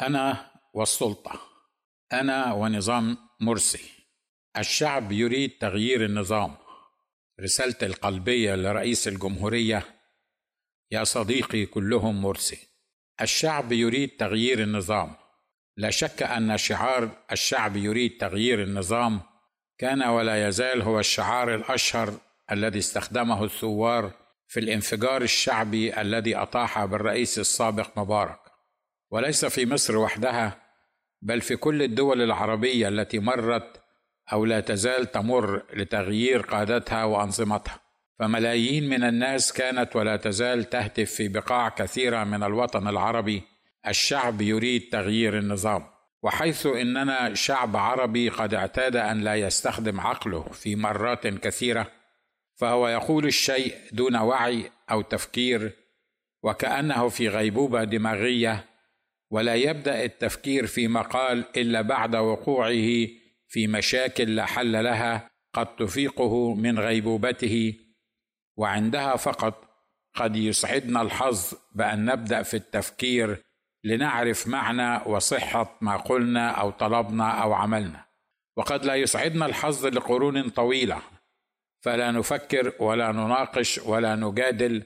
أنا والسلطة أنا ونظام مرسي. الشعب يريد تغيير النظام. رسالتي القلبية لرئيس الجمهورية يا صديقي كلهم مرسي الشعب يريد تغيير النظام. لا شك أن شعار الشعب يريد تغيير النظام كان ولا يزال هو الشعار الأشهر الذي استخدمه الثوار في الانفجار الشعبي الذي أطاح بالرئيس السابق مبارك. وليس في مصر وحدها بل في كل الدول العربية التي مرت أو لا تزال تمر لتغيير قادتها وأنظمتها. فملايين من الناس كانت ولا تزال تهتف في بقاع كثيرة من الوطن العربي الشعب يريد تغيير النظام. وحيث إننا شعب عربي قد اعتاد أن لا يستخدم عقله في مرات كثيرة فهو يقول الشيء دون وعي أو تفكير وكأنه في غيبوبة دماغية ولا يبدأ التفكير في مقال إلا بعد وقوعه في مشاكل لا حل لها قد تفيقه من غيبوبته. وعندها فقط قد يسعدنا الحظ بأن نبدأ في التفكير لنعرف معنى وصحة ما قلنا أو طلبنا أو عملنا. وقد لا يسعدنا الحظ لقرون طويلة فلا نفكر ولا نناقش ولا نجادل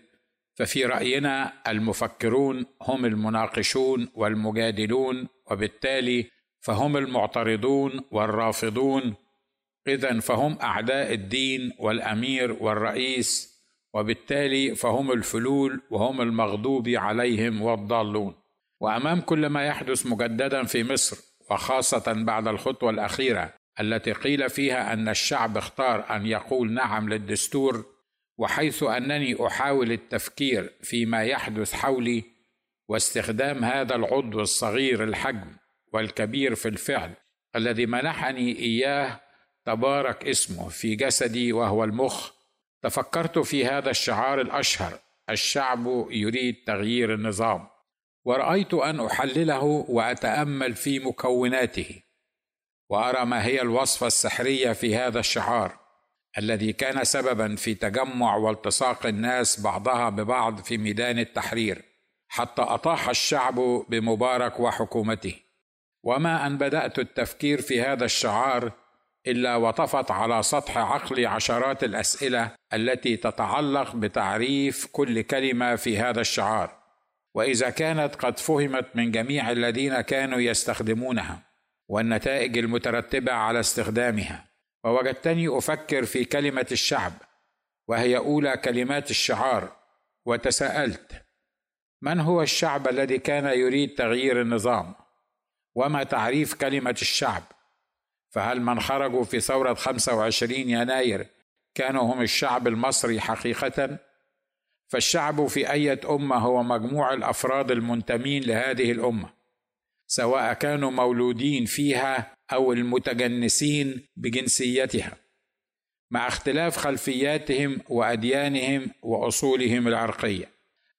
ففي رأينا المفكرون هم المناقشون والمجادلون وبالتالي فهم المعترضون والرافضون. اذا فهم أعداء الدين والأمير والرئيس وبالتالي فهم الفلول وهم المغضوب عليهم والضالون. وأمام كل ما يحدث مجددا في مصر وخاصة بعد الخطوة الأخيرة التي قيل فيها أن الشعب اختار أن يقول نعم للدستور وحيث أنني أحاول التفكير فيما يحدث حولي واستخدام هذا العضو الصغير الحجم والكبير في الفعل الذي منحني إياه تبارك اسمه في جسدي وهو المخ. تفكرت في هذا الشعار الأشهر. الشعب يريد تغيير النظام. ورأيت أن أحلله وأتأمل في مكوناته. وأرى ما هي الوصفة السحرية في هذا الشعار. الذي كان سببا في تجمع والتصاق الناس بعضها ببعض في ميدان التحرير حتى أطاح الشعب بمبارك وحكومته. وما أن بدأت التفكير في هذا الشعار إلا وطفت على سطح عقلي عشرات الأسئلة التي تتعلق بتعريف كل كلمة في هذا الشعار. وإذا كانت قد فهمت من جميع الذين كانوا يستخدمونها والنتائج المترتبة على استخدامها. ووجدتني أفكر في كلمة الشعب وهي أولى كلمات الشعار وتساءلت من هو الشعب الذي كان يريد تغيير النظام وما تعريف كلمة الشعب فهل من خرجوا في ثورة 25 يناير كانوا هم الشعب المصري حقيقة؟ فالشعب في أية أمة هو مجموع الأفراد المنتمين لهذه الأمة سواء كانوا مولودين فيها أو المتجنسين بجنسيتها مع اختلاف خلفياتهم وأديانهم وأصولهم العرقية.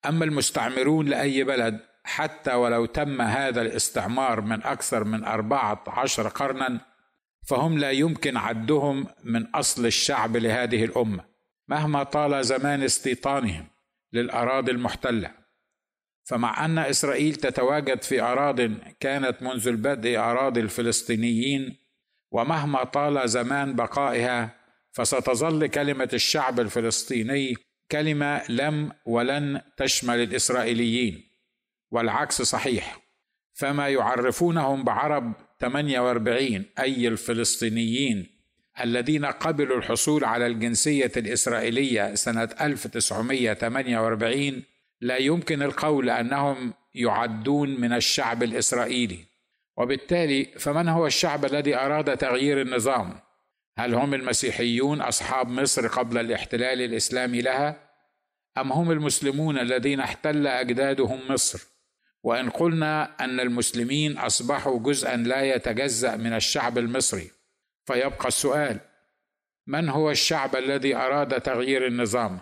أما المستعمرون لأي بلد حتى ولو تم هذا الاستعمار من أكثر من أربعة عشر قرنا فهم لا يمكن عدهم من أصل الشعب لهذه الأمة مهما طال زمان استيطانهم للأراضي المحتلة. فمع أن إسرائيل تتواجد في أراض كانت منذ البدء أراضي الفلسطينيين ومهما طال زمان بقائها فستظل كلمة الشعب الفلسطيني كلمة لم ولن تشمل الإسرائيليين والعكس صحيح. فما يعرفونهم بعرب 48 أي الفلسطينيين الذين قبلوا الحصول على الجنسية الإسرائيلية سنة 1948 لا يمكن القول أنهم يعدون من الشعب الإسرائيلي وبالتالي فمن هو الشعب الذي أراد تغيير النظام؟ هل هم المسيحيون أصحاب مصر قبل الاحتلال الإسلامي لها؟ أم هم المسلمون الذين احتل أجدادهم مصر؟ وإن قلنا أن المسلمين أصبحوا جزءا لا يتجزأ من الشعب المصري فيبقى السؤال من هو الشعب الذي أراد تغيير النظام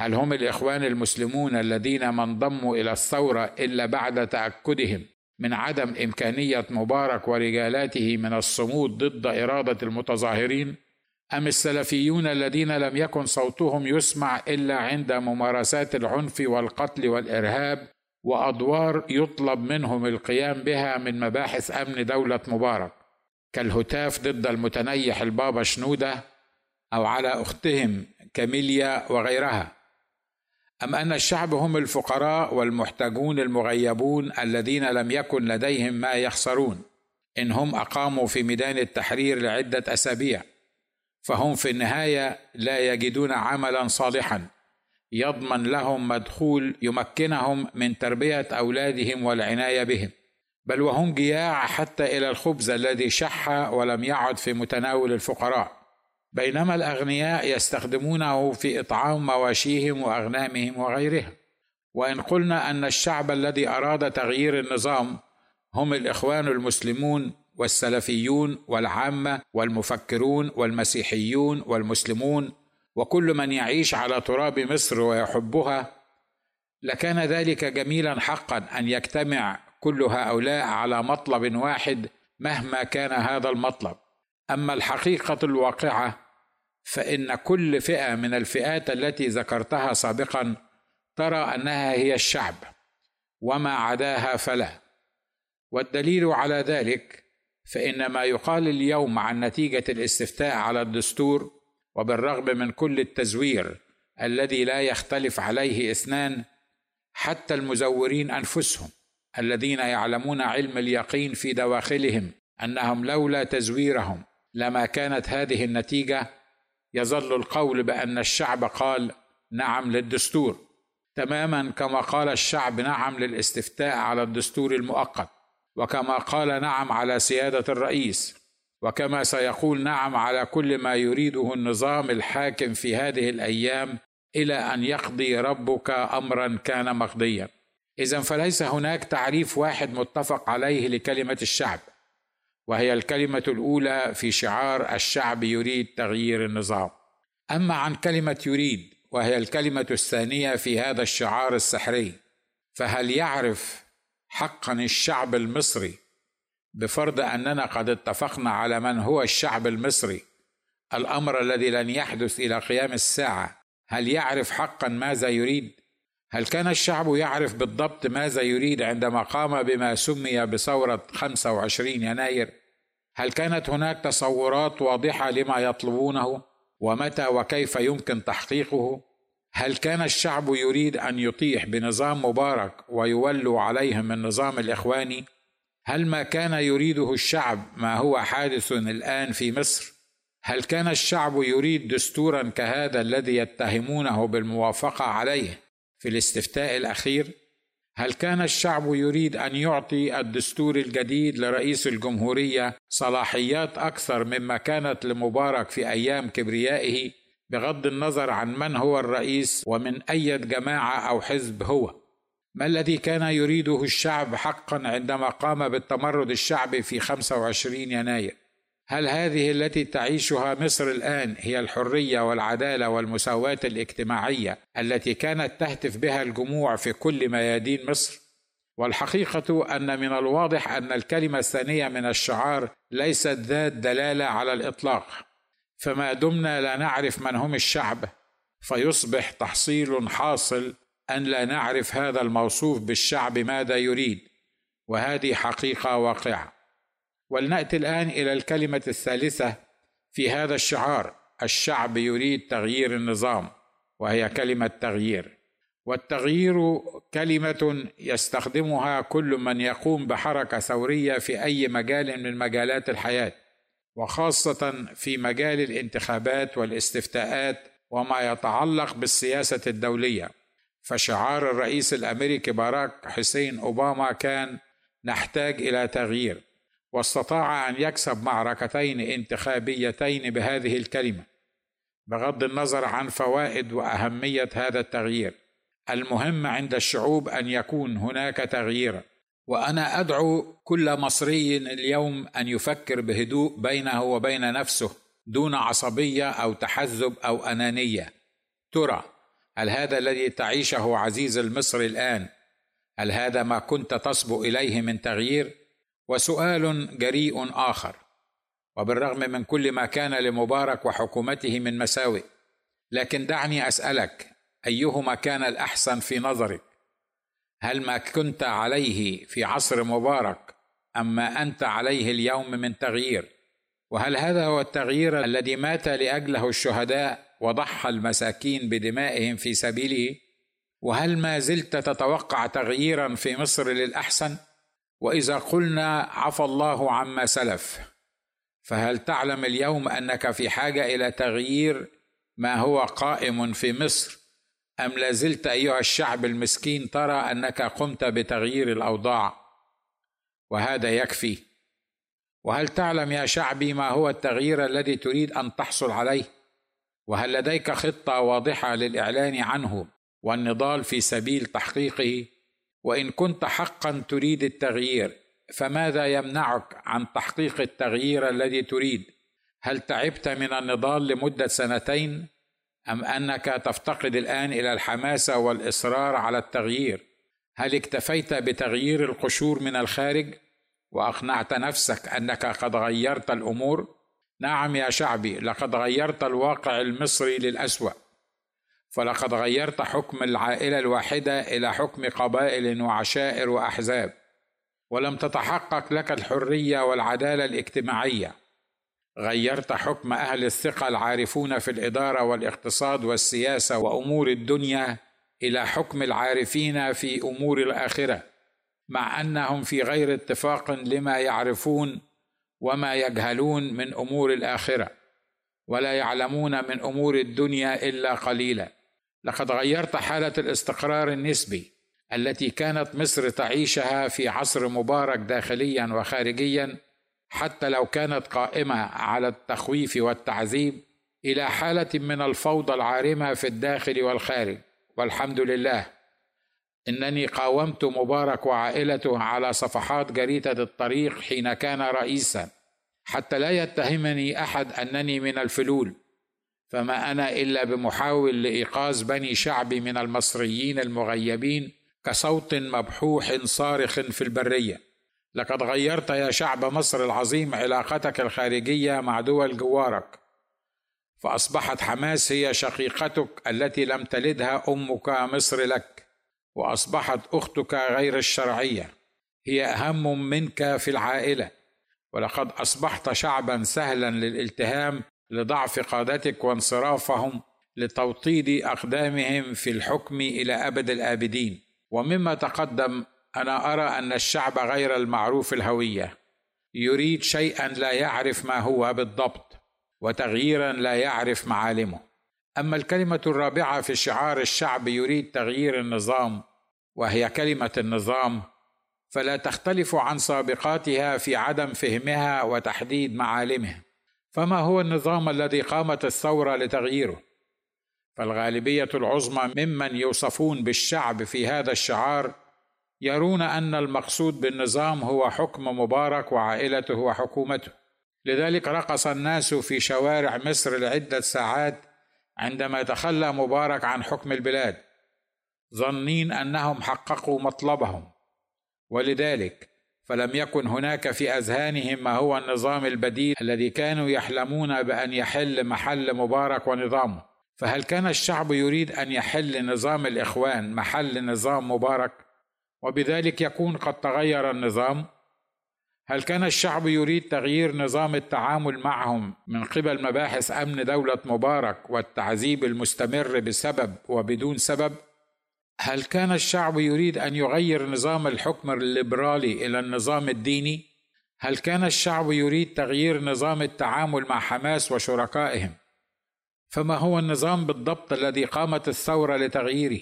هل هم الإخوان المسلمون الذين ما انضموا إلى الثورة إلا بعد تأكدهم من عدم إمكانية مبارك ورجالاته من الصمود ضد إرادة المتظاهرين؟ أم السلفيون الذين لم يكن صوتهم يسمع إلا عند ممارسات العنف والقتل والإرهاب وأدوار يطلب منهم القيام بها من مباحث أمن دولة مبارك كالهتاف ضد المتنيح البابا شنودة أو على أختهم كاميليا وغيرها؟ أم أن الشعب هم الفقراء والمحتاجون المغيبون الذين لم يكن لديهم ما يخسرون؟ إن هم أقاموا في ميدان التحرير لعدة أسابيع فهم في النهاية لا يجدون عملا صالحا يضمن لهم مدخول يمكنهم من تربية أولادهم والعناية بهم. بل وهم جياع حتى إلى الخبز الذي شح ولم يعد في متناول الفقراء. بينما الأغنياء يستخدمونه في إطعام مواشيهم وأغنامهم وغيرها وإن قلنا أن الشعب الذي أراد تغيير النظام هم الإخوان المسلمون والسلفيون والعامة والمفكرون والمسيحيون والمسلمون وكل من يعيش على تراب مصر ويحبها لكان ذلك جميلا حقا أن يجتمع كل هؤلاء على مطلب واحد مهما كان هذا المطلب. أما الحقيقة الواقعة فإن كل فئة من الفئات التي ذكرتها سابقا ترى أنها هي الشعب وما عداها فلا. والدليل على ذلك فان ما يقال اليوم عن نتيجة الاستفتاء على الدستور وبالرغم من كل التزوير الذي لا يختلف عليه إثنان حتى المزورين أنفسهم الذين يعلمون علم اليقين في دواخلهم أنهم لولا تزويرهم لما كانت هذه النتيجة يظل القول بأن الشعب قال نعم للدستور. تماما كما قال الشعب نعم للاستفتاء على الدستور المؤقت وكما قال نعم على سيادة الرئيس وكما سيقول نعم على كل ما يريده النظام الحاكم في هذه الأيام إلى أن يقضي ربك امرا كان مقضيا. اذا فليس هناك تعريف واحد متفق عليه لكلمة الشعب. وهي الكلمة الأولى في شعار الشعب يريد تغيير النظام. أما عن كلمة يريد وهي الكلمة الثانية في هذا الشعار السحري فهل يعرف حقا الشعب المصري؟ بفرض أننا قد اتفقنا على من هو الشعب المصري الأمر الذي لن يحدث إلى قيام الساعة هل يعرف حقا ماذا يريد؟ هل كان الشعب يعرف بالضبط ماذا يريد عندما قام بما سمي بثورة 25 يناير؟ هل كانت هناك تصورات واضحة لما يطلبونه ومتى وكيف يمكن تحقيقه؟ هل كان الشعب يريد أن يطيح بنظام مبارك ويولوا عليهم النظام الإخواني؟ هل ما كان يريده الشعب ما هو حادث الآن في مصر؟ هل كان الشعب يريد دستورا كهذا الذي يتهمونه بالموافقة عليه في الاستفتاء الأخير هل كان الشعب يريد أن يعطي الدستور الجديد لرئيس الجمهورية صلاحيات أكثر مما كانت لمبارك في أيام كبريائه بغض النظر عن من هو الرئيس ومن أي جماعة أو حزب هو؟ ما الذي كان يريده الشعب حقا عندما قام بالتمرد الشعبي في 25 يناير؟ هل هذه التي تعيشها مصر الآن هي الحرية والعدالة والمساواة الاجتماعية التي كانت تهتف بها الجموع في كل ميادين مصر؟ والحقيقة أن من الواضح أن الكلمة الثانية من الشعار ليست ذات دلالة على الإطلاق. فما دمنا لا نعرف من هم الشعب فيصبح تحصيل حاصل أن لا نعرف هذا الموصوف بالشعب ماذا يريد. وهذه حقيقة واقعة. ولنأتي الآن إلى الكلمة الثالثة في هذا الشعار. الشعب يريد تغيير النظام وهي كلمة تغيير. والتغيير كلمة يستخدمها كل من يقوم بحركة ثورية في أي مجال من مجالات الحياة وخاصة في مجال الانتخابات والاستفتاءات وما يتعلق بالسياسة الدولية. فشعار الرئيس الأمريكي باراك حسين أوباما كان نحتاج إلى تغيير. واستطاع أن يكسب معركتين انتخابيتين بهذه الكلمة بغض النظر عن فوائد وأهمية هذا التغيير. المهم عند الشعوب أن يكون هناك تغيير وأنا أدعو كل مصري اليوم أن يفكر بهدوء بينه وبين نفسه دون عصبية أو تحزب أو أنانية. ترى هل هذا الذي تعيشه عزيز المصري الآن هل هذا ما كنت تصبو إليه من تغيير؟ وسؤال جريء آخر. وبالرغم من كل ما كان لمبارك وحكومته من مساوئ لكن دعني أسألك أيهما كان الأحسن في نظرك؟ هل ما كنت عليه في عصر مبارك أما أنت عليه اليوم من تغيير؟ وهل هذا هو التغيير الذي مات لأجله الشهداء وضحى المساكين بدمائهم في سبيله؟ وهل ما زلت تتوقع تغييرا في مصر للأحسن؟ وإذا قلنا عفى الله عما سلف فهل تعلم اليوم أنك في حاجة إلى تغيير ما هو قائم في مصر؟ أم لازلت أيها الشعب المسكين ترى أنك قمت بتغيير الأوضاع؟ وهذا يكفي. وهل تعلم يا شعبي ما هو التغيير الذي تريد أن تحصل عليه؟ وهل لديك خطة واضحة للإعلان عنه والنضال في سبيل تحقيقه؟ وإن كنت حقا تريد التغيير فماذا يمنعك عن تحقيق التغيير الذي تريد؟ هل تعبت من النضال لمدة سنتين؟ أم أنك تفتقد الآن إلى الحماسه والإصرار على التغيير؟ هل اكتفيت بتغيير القشور من الخارج؟ وأقنعت نفسك أنك قد غيرت الأمور؟ نعم يا شعبي لقد غيرت الواقع المصري للأسوأ. فلقد غيرت حكم العائلة الواحدة إلى حكم قبائل وعشائر وأحزاب ولم تتحقق لك الحرية والعدالة الاجتماعية. غيرت حكم أهل الثقة العارفون في الإدارة والاقتصاد والسياسة وأمور الدنيا إلى حكم العارفين في أمور الآخرة مع أنهم في غير اتفاق لما يعرفون وما يجهلون من أمور الآخرة ولا يعلمون من أمور الدنيا إلا قليلا. لقد غيرت حالة الاستقرار النسبي التي كانت مصر تعيشها في عصر مبارك داخليا وخارجيا حتى لو كانت قائمة على التخويف والتعذيب إلى حالة من الفوضى العارمة في الداخل والخارج. والحمد لله. إنني قاومت مبارك وعائلته على صفحات جريدة الطريق حين كان رئيسا حتى لا يتهمني أحد أنني من الفلول. فما أنا إلا بمحاول لإيقاظ بني شعبي من المصريين المغيبين كصوت مبحوح صارخ في البرية. لقد غيرت يا شعب مصر العظيم علاقتك الخارجية مع دول جوارك فأصبحت حماس هي شقيقتك التي لم تلدها أمك مصر لك وأصبحت أختك غير الشرعية. هي أهم منك في العائلة ولقد أصبحت شعبا سهلا للالتهام لضعف قادتك وانصرافهم لتوطيد أقدامهم في الحكم إلى أبد الآبدين. ومما تقدم أنا أرى أن الشعب غير المعروف الهوية. يريد شيئا لا يعرف ما هو بالضبط وتغييرا لا يعرف معالمه. أما الكلمة الرابعة في شعار الشعب يريد تغيير النظام وهي كلمة النظام فلا تختلف عن سابقاتها في عدم فهمها وتحديد معالمها. فما هو النظام الذي قامت الثورة لتغييره؟ فالغالبية العظمى ممن يوصفون بالشعب في هذا الشعار يرون أن المقصود بالنظام هو حكم مبارك وعائلته وحكومته. لذلك رقص الناس في شوارع مصر لعدة ساعات عندما تخلى مبارك عن حكم البلاد ظنين أنهم حققوا مطلبهم. ولذلك فلم يكن هناك في أذهانهم ما هو النظام البديل الذي كانوا يحلمون بأن يحل محل مبارك ونظامه. فهل كان الشعب يريد أن يحل نظام الإخوان محل نظام مبارك؟ وبذلك يكون قد تغير النظام؟ هل كان الشعب يريد تغيير نظام التعامل معهم من قبل مباحث أمن دولة مبارك والتعذيب المستمر بسبب وبدون سبب؟ هل كان الشعب يريد أن يغير نظام الحكم الليبرالي إلى النظام الديني؟ هل كان الشعب يريد تغيير نظام التعامل مع حماس وشركائهم؟ فما هو النظام بالضبط الذي قامت الثورة لتغييره؟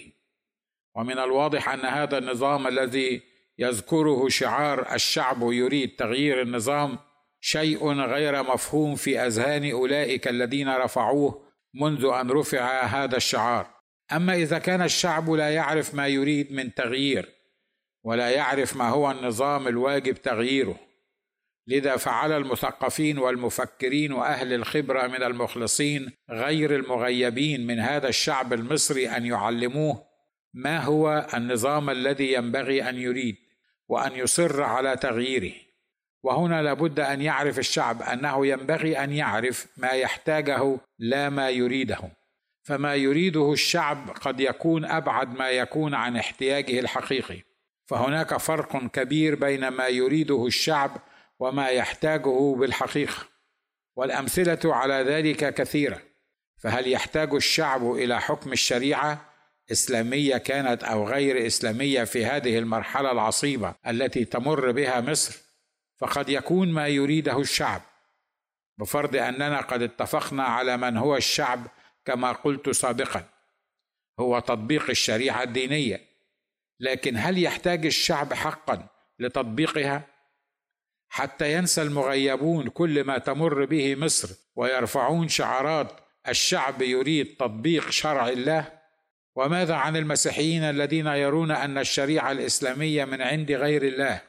ومن الواضح أن هذا النظام الذي يذكره شعار الشعب يريد تغيير النظام شيء غير مفهوم في أذهان أولئك الذين رفعوه منذ أن رفع هذا الشعار. أما إذا كان الشعب لا يعرف ما يريد من تغيير ولا يعرف ما هو النظام الواجب تغييره لذا فعلى المثقفين والمفكرين وأهل الخبرة من المخلصين غير المغيبين من هذا الشعب المصري أن يعلموه ما هو النظام الذي ينبغي أن يريد وأن يصر على تغييره. وهنا لابد أن يعرف الشعب أنه ينبغي أن يعرف ما يحتاجه لا ما يريده. فما يريده الشعب قد يكون أبعد ما يكون عن احتياجه الحقيقي. فهناك فرق كبير بين ما يريده الشعب وما يحتاجه بالحقيقة. والأمثلة على ذلك كثيرة. فهل يحتاج الشعب إلى حكم الشريعة إسلامية كانت أو غير إسلامية في هذه المرحلة العصيبة التي تمر بها مصر؟ فقد يكون ما يريده الشعب. بفرض أننا قد اتفقنا على من هو الشعب كما قلت سابقا هو تطبيق الشريعة الدينية. لكن هل يحتاج الشعب حقا لتطبيقها؟ حتى ينسى المغيبون كل ما تمر به مصر ويرفعون شعارات الشعب يريد تطبيق شرع الله؟ وماذا عن المسيحيين الذين يرون أن الشريعة الإسلامية من عند غير الله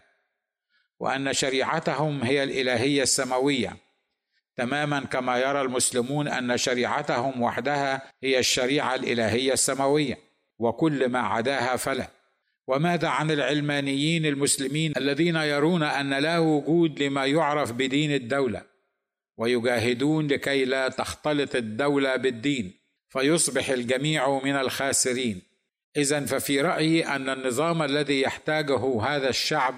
وأن شريعتهم هي الإلهية السماوية؟ تماما كما يرى المسلمون أن شريعتهم وحدها هي الشريعة الإلهية السماوية وكل ما عداها فلا وماذا عن العلمانيين المسلمين الذين يرون أن لا وجود لما يعرف بدين الدولة ويجاهدون لكي لا تختلط الدولة بالدين فيصبح الجميع من الخاسرين. إذا ففي رأيي أن النظام الذي يحتاجه هذا الشعب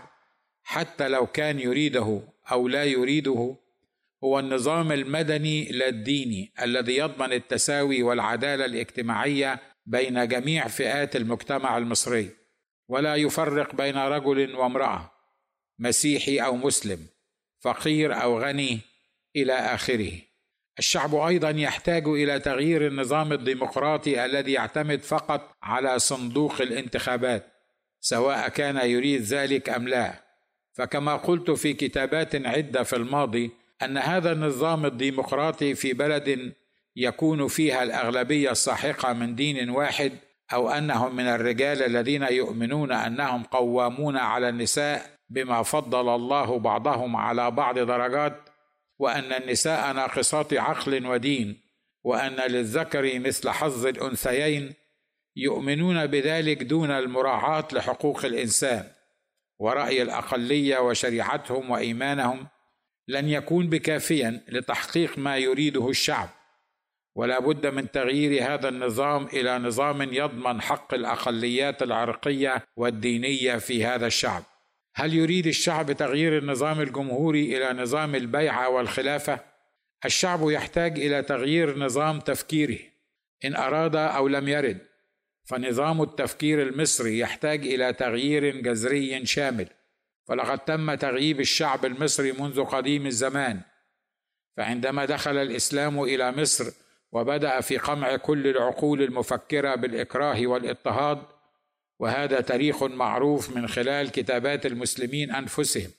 حتى لو كان يريده أو لا يريده هو النظام المدني لا الديني الذي يضمن التساوي والعدالة الاجتماعية بين جميع فئات المجتمع المصري ولا يفرق بين رجل وامرأة مسيحي أو مسلم فقير أو غني إلى آخره. الشعب أيضا يحتاج إلى تغيير النظام الديمقراطي الذي يعتمد فقط على صندوق الانتخابات سواء كان يريد ذلك أم لا. فكما قلت في كتابات عدة في الماضي أن هذا النظام الديمقراطي في بلد يكون فيها الأغلبية الساحقة من دين واحد أو أنهم من الرجال الذين يؤمنون أنهم قوامون على النساء بما فضل الله بعضهم على بعض درجات وأن النساء ناقصات عقل ودين وأن للذكر مثل حظ الأنثيين يؤمنون بذلك دون المراعاة لحقوق الإنسان ورأي الأقلية وشريعتهم وإيمانهم لن يكون بكافيا لتحقيق ما يريده الشعب ولا بد من تغيير هذا النظام إلى نظام يضمن حق الأقليات العرقية والدينية في هذا الشعب. هل يريد الشعب تغيير النظام الجمهوري إلى نظام البيعه والخلافة؟ الشعب يحتاج إلى تغيير نظام تفكيره. إن أراد أو لم يرد فنظام التفكير المصري يحتاج إلى تغيير جذري شامل. فلقد تم تغييب الشعب المصري منذ قديم الزمان. فعندما دخل الإسلام إلى مصر وبدأ في قمع كل العقول المفكرة بالإكراه والاضطهاد وهذا تاريخ معروف من خلال كتابات المسلمين أنفسهم.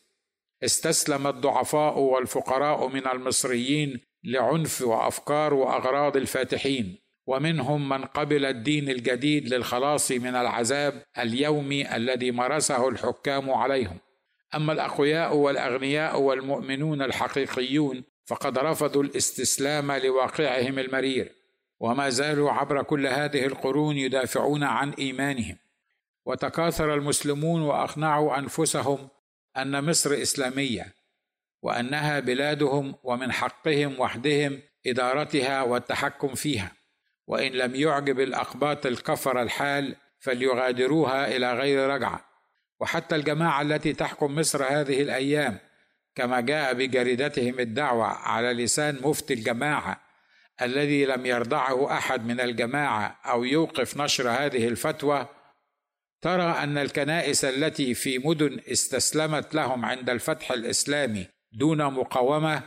استسلم الضعفاء والفقراء من المصريين لعنف وأفكار وأغراض الفاتحين ومنهم من قبل الدين الجديد للخلاص من العذاب اليومي الذي مارسه الحكام عليهم. أما الأقوياء والأغنياء والمؤمنون الحقيقيون فقد رفضوا الاستسلام لواقعهم المرير وما زالوا عبر كل هذه القرون يدافعون عن إيمانهم. وتكاثر المسلمون وأقنعوا أنفسهم أن مصر إسلامية وأنها بلادهم ومن حقهم وحدهم إدارتها والتحكم فيها. وإن لم يعجب الأقباط الكفر الحال فليغادروها إلى غير رجعة. وحتى الجماعة التي تحكم مصر هذه الأيام كما جاء بجريدتهم الدعوة على لسان مفتي الجماعة الذي لم يرضعه أحد من الجماعة أو يوقف نشر هذه الفتوى ترى أن الكنائس التي في مدن استسلمت لهم عند الفتح الإسلامي دون مقاومة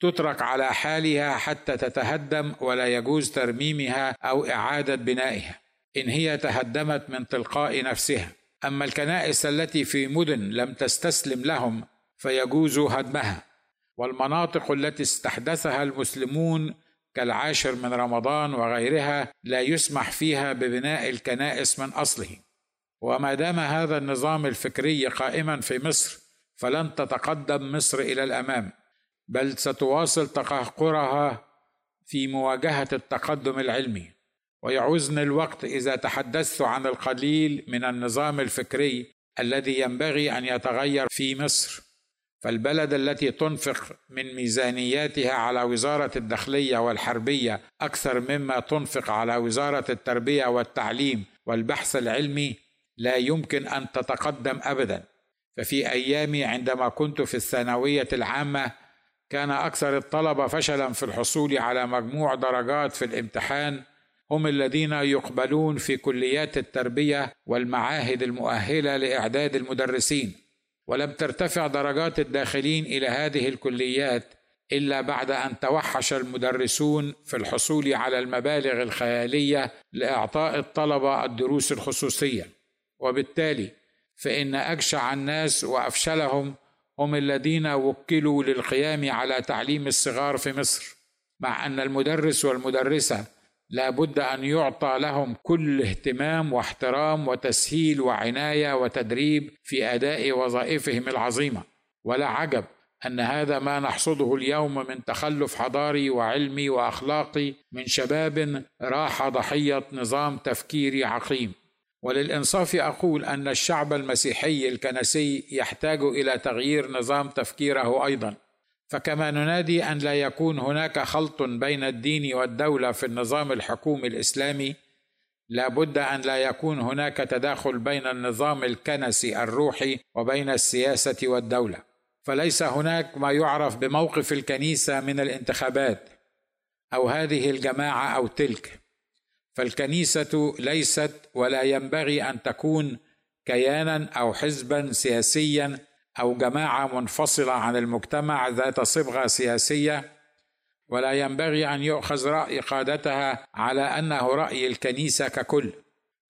تترك على حالها حتى تتهدم ولا يجوز ترميمها أو إعادة بنائها إن هي تهدمت من تلقاء نفسها. أما الكنائس التي في مدن لم تستسلم لهم فيجوز هدمها. والمناطق التي استحدثها المسلمون كالعاشر من رمضان وغيرها لا يسمح فيها ببناء الكنائس من أصله. وما دام هذا النظام الفكري قائما في مصر فلن تتقدم مصر إلى الأمام بل ستواصل تقهقرها في مواجهة التقدم العلمي. ويعوزني الوقت إذا تحدثت عن القليل من النظام الفكري الذي ينبغي أن يتغير في مصر. فالبلد التي تنفق من ميزانياتها على وزارة الداخلية والحربية أكثر مما تنفق على وزارة التربية والتعليم والبحث العلمي لا يمكن أن تتقدم ابدا. ففي أيامي عندما كنت في الثانوية العامة كان أكثر الطلبة فشلا في الحصول على مجموع درجات في الامتحان هم الذين يقبلون في كليات التربية والمعاهد المؤهلة لإعداد المدرسين. ولم ترتفع درجات الداخلين إلى هذه الكليات إلا بعد أن توحش المدرسون في الحصول على المبالغ الخيالية لإعطاء الطلبة الدروس الخصوصية. وبالتالي فإن أجشع الناس وأفشلهم هم الذين وكلوا للقيام على تعليم الصغار في مصر مع أن المدرس والمدرسة لا بد أن يعطى لهم كل اهتمام واحترام وتسهيل وعناية وتدريب في أداء وظائفهم العظيمة. ولا عجب أن هذا ما نحصده اليوم من تخلف حضاري وعلمي وأخلاقي من شباب راح ضحية نظام تفكيري عقيم. وللإنصاف أقول أن الشعب المسيحي الكنسي يحتاج إلى تغيير نظام تفكيره أيضا. فكما ننادي أن لا يكون هناك خلط بين الدين والدولة في النظام الحكومي الإسلامي لا بد أن لا يكون هناك تداخل بين النظام الكنسي الروحي وبين السياسة والدولة. فليس هناك ما يعرف بموقف الكنيسة من الانتخابات أو هذه الجماعة أو تلك. فالكنيسة ليست ولا ينبغي أن تكون كيانا أو حزبا سياسيا أو جماعة منفصلة عن المجتمع ذات صبغة سياسية ولا ينبغي أن يؤخذ رأي قادتها على أنه رأي الكنيسة ككل.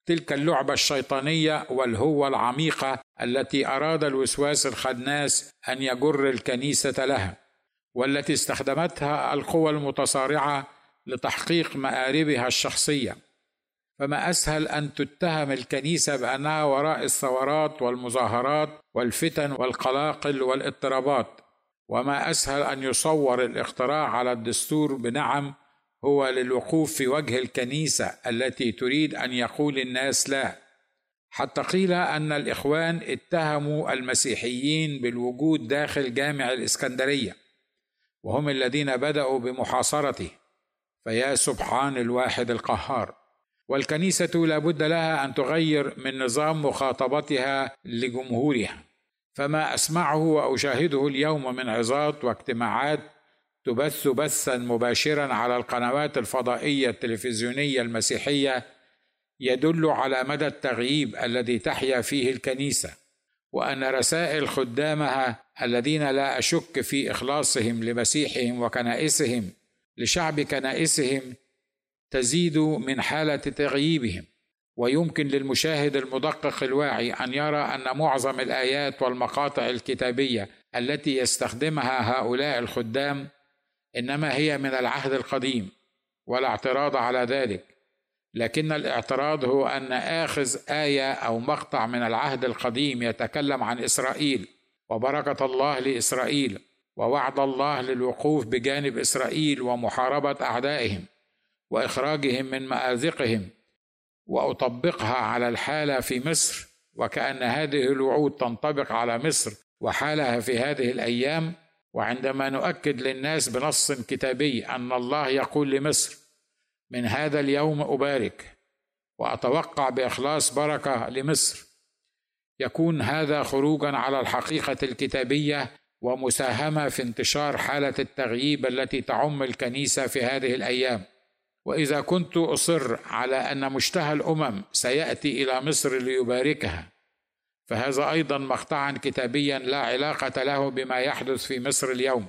تلك اللعبة الشيطانية والهوة العميقة التي أراد الوسواس الخناس أن يجر الكنيسة لها والتي استخدمتها القوى المتصارعة لتحقيق مآربها الشخصية. فما أسهل أن تتهم الكنيسة بأنها وراء الثورات والمظاهرات والفتن والقلاقل والاضطرابات وما أسهل أن يصور الاختراع على الدستور بنعم هو للوقوف في وجه الكنيسة التي تريد أن يقول الناس لا. حتى قيل أن الإخوان اتهموا المسيحيين بالوجود داخل جامع الإسكندرية وهم الذين بدأوا بمحاصرته فيا سبحان الواحد القهار. والكنيسة لابد لها أن تغير من نظام مخاطبتها لجمهورها. فما أسمعه وأشاهده اليوم من عظات واجتماعات تبث بثا مباشرا على القنوات الفضائية التلفزيونية المسيحية يدل على مدى التغييب الذي تحيا فيه الكنيسة وأن رسائل خدامها الذين لا أشك في إخلاصهم لمسيحهم وكنائسهم لشعب كنائسهم تزيد من حالة تغييبهم. ويمكن للمشاهد المدقق الواعي أن يرى أن معظم الآيات والمقاطع الكتابية التي يستخدمها هؤلاء الخدام إنما هي من العهد القديم ولا اعتراض على ذلك. لكن الاعتراض هو أن آخذ آية أو مقطع من العهد القديم يتكلم عن إسرائيل وبركة الله لإسرائيل ووعد الله للوقوف بجانب إسرائيل ومحاربة أعدائهم. وإخراجهم من مازقهم وأطبقها على الحالة في مصر وكأن هذه الوعود تنطبق على مصر وحالها في هذه الأيام. وعندما نؤكد للناس بنص كتابي أن الله يقول لمصر من هذا اليوم أبارك وأتوقع بإخلاص بركة لمصر. يكون هذا خروجا على الحقيقة الكتابية ومساهمة في انتشار حالة التغييب التي تعم الكنيسة في هذه الأيام. وإذا كنت أصر على أن مشتهى الأمم سيأتي إلى مصر ليباركها فهذا أيضا مقطعا كتابيا لا علاقة له بما يحدث في مصر اليوم.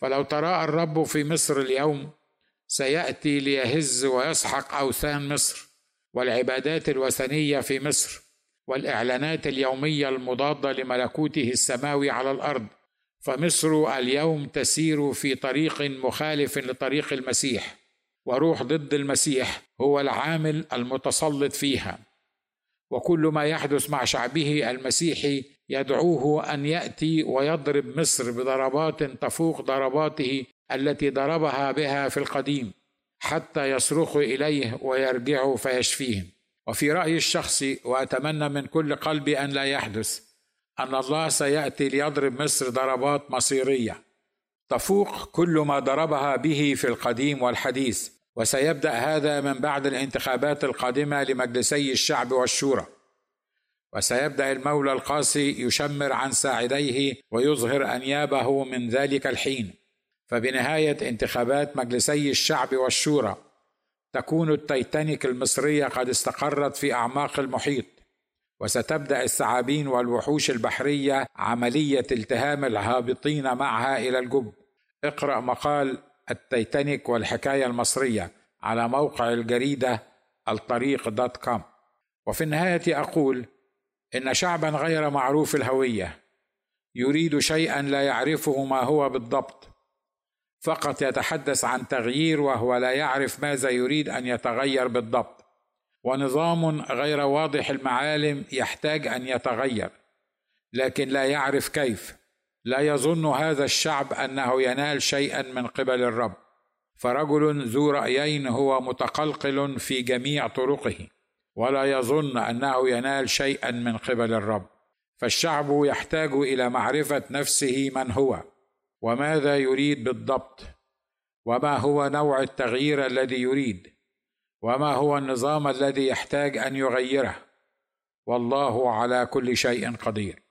فلو تراءى الرب في مصر اليوم سيأتي ليهز ويسحق أوثان مصر والعبادات الوثنية في مصر والإعلانات اليومية المضادة لملكوته السماوي على الأرض. فمصر اليوم تسير في طريق مخالف لطريق المسيح. وروح ضد المسيح هو العامل المتسلط فيها. وكل ما يحدث مع شعبه المسيحي يدعوه أن يأتي ويضرب مصر بضربات تفوق ضرباته التي ضربها بها في القديم حتى يصرخوا إليه ويرجعوا فيشفيهم وفي رأيي الشخصي وأتمنى من كل قلبي أن لا يحدث أن الله سيأتي ليضرب مصر ضربات مصيرية. تفوق كل ما ضربها به في القديم والحديث وسيبدأ هذا من بعد الانتخابات القادمة لمجلسي الشعب والشورى. وسيبدأ المولى القاسي يشمر عن ساعديه ويظهر أنيابه من ذلك الحين. فبنهاية انتخابات مجلسي الشعب والشورى تكون التيتانيك المصرية قد استقرت في أعماق المحيط. وستبدأ الثعابين والوحوش البحرية عملية التهام الهابطين معها إلى الجب. اقرأ مقال التيتانيك والحكاية المصرية على موقع الجريدة الطريق dot com. وفي النهاية أقول إن شعبا غير معروف الهوية. يريد شيئا لا يعرفه ما هو بالضبط. فقط يتحدث عن تغيير وهو لا يعرف ماذا يريد أن يتغير بالضبط. ونظام غير واضح المعالم يحتاج أن يتغير لكن لا يعرف كيف. لا يظن هذا الشعب أنه ينال شيئا من قبل الرب. فرجل ذو رأيين هو متقلقل في جميع طرقه ولا يظن أنه ينال شيئا من قبل الرب. فالشعب يحتاج إلى معرفة نفسه من هو وماذا يريد بالضبط وما هو نوع التغيير الذي يريد. وما هو النظام الذي يحتاج أن يغيره؟ والله على كل شيء قدير.